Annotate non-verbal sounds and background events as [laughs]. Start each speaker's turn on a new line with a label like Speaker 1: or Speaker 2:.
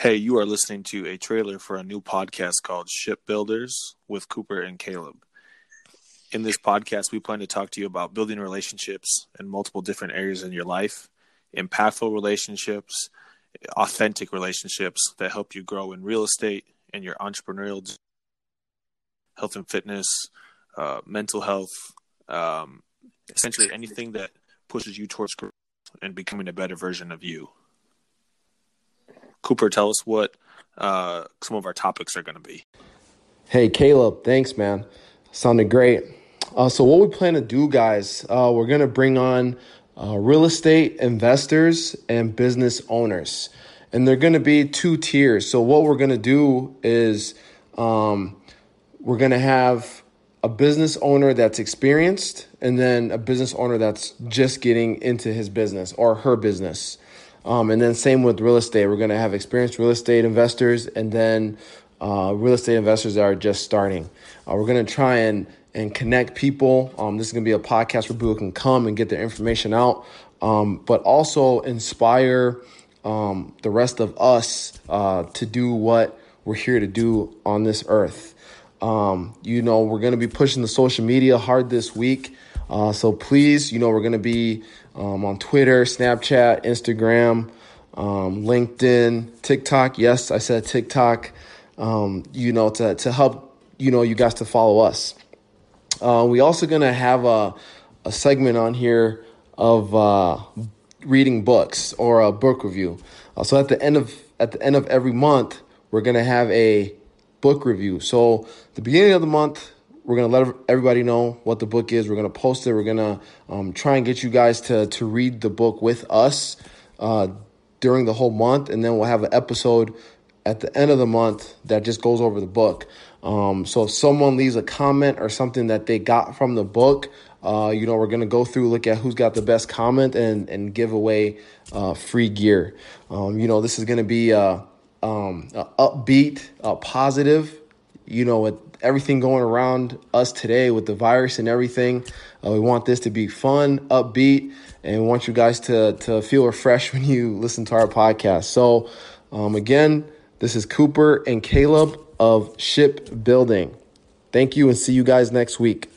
Speaker 1: Hey, you are listening to a trailer for a new podcast called Shipbuilders with Cooper and Caleb. In this podcast, we plan to talk to you about building relationships in multiple different areas in your life, impactful relationships, authentic relationships that help you grow in real estate and your entrepreneurial health and fitness, uh, mental health, um, essentially anything that pushes you towards growth and becoming a better version of you. Cooper, tell us what uh, some of our topics are going to be.
Speaker 2: Hey, Caleb, thanks, man. Sounded great. Uh, so, what we plan to do, guys, uh, we're going to bring on uh, real estate investors and business owners. And they're going to be two tiers. So, what we're going to do is um, we're going to have a business owner that's experienced and then a business owner that's just getting into his business or her business. Um, and then same with real estate. We're going to have experienced real estate investors and then uh, real estate investors that are just starting. Uh, we're going to try and and connect people. Um, this is going to be a podcast where people can come and get their information out, um, but also inspire um, the rest of us uh, to do what we're here to do on this earth. Um, you know, we're going to be pushing the social media hard this week. Uh, so please, you know, we're going to be um, on Twitter, Snapchat, Instagram, um, LinkedIn, TikTok. Yes, I said TikTok. Um, you know, to to help you know you guys to follow us. Uh, we also going to have a a segment on here of uh, reading books or a book review. Uh, so at the end of at the end of every month, we're going to have a book review. So the beginning of the month, we're gonna let everybody know what the book is. We're gonna post it. We're gonna um, try and get you guys to to read the book with us uh, during the whole month, and then we'll have an episode at the end of the month that just goes over the book. Um, so if someone leaves a comment or something that they got from the book, uh, you know, we're gonna go through, look at who's got the best comment, and and give away uh, free gear. Um, you know, this is gonna be uh, um, upbeat, positive. You know, with everything going around us today with the virus and everything. Uh, we want this to be fun, upbeat, and we want you guys to to feel refreshed [laughs] when you listen to our podcast. So, um, again, this is Cooper and Caleb of Shipbuilding. Thank you, and see you guys next week.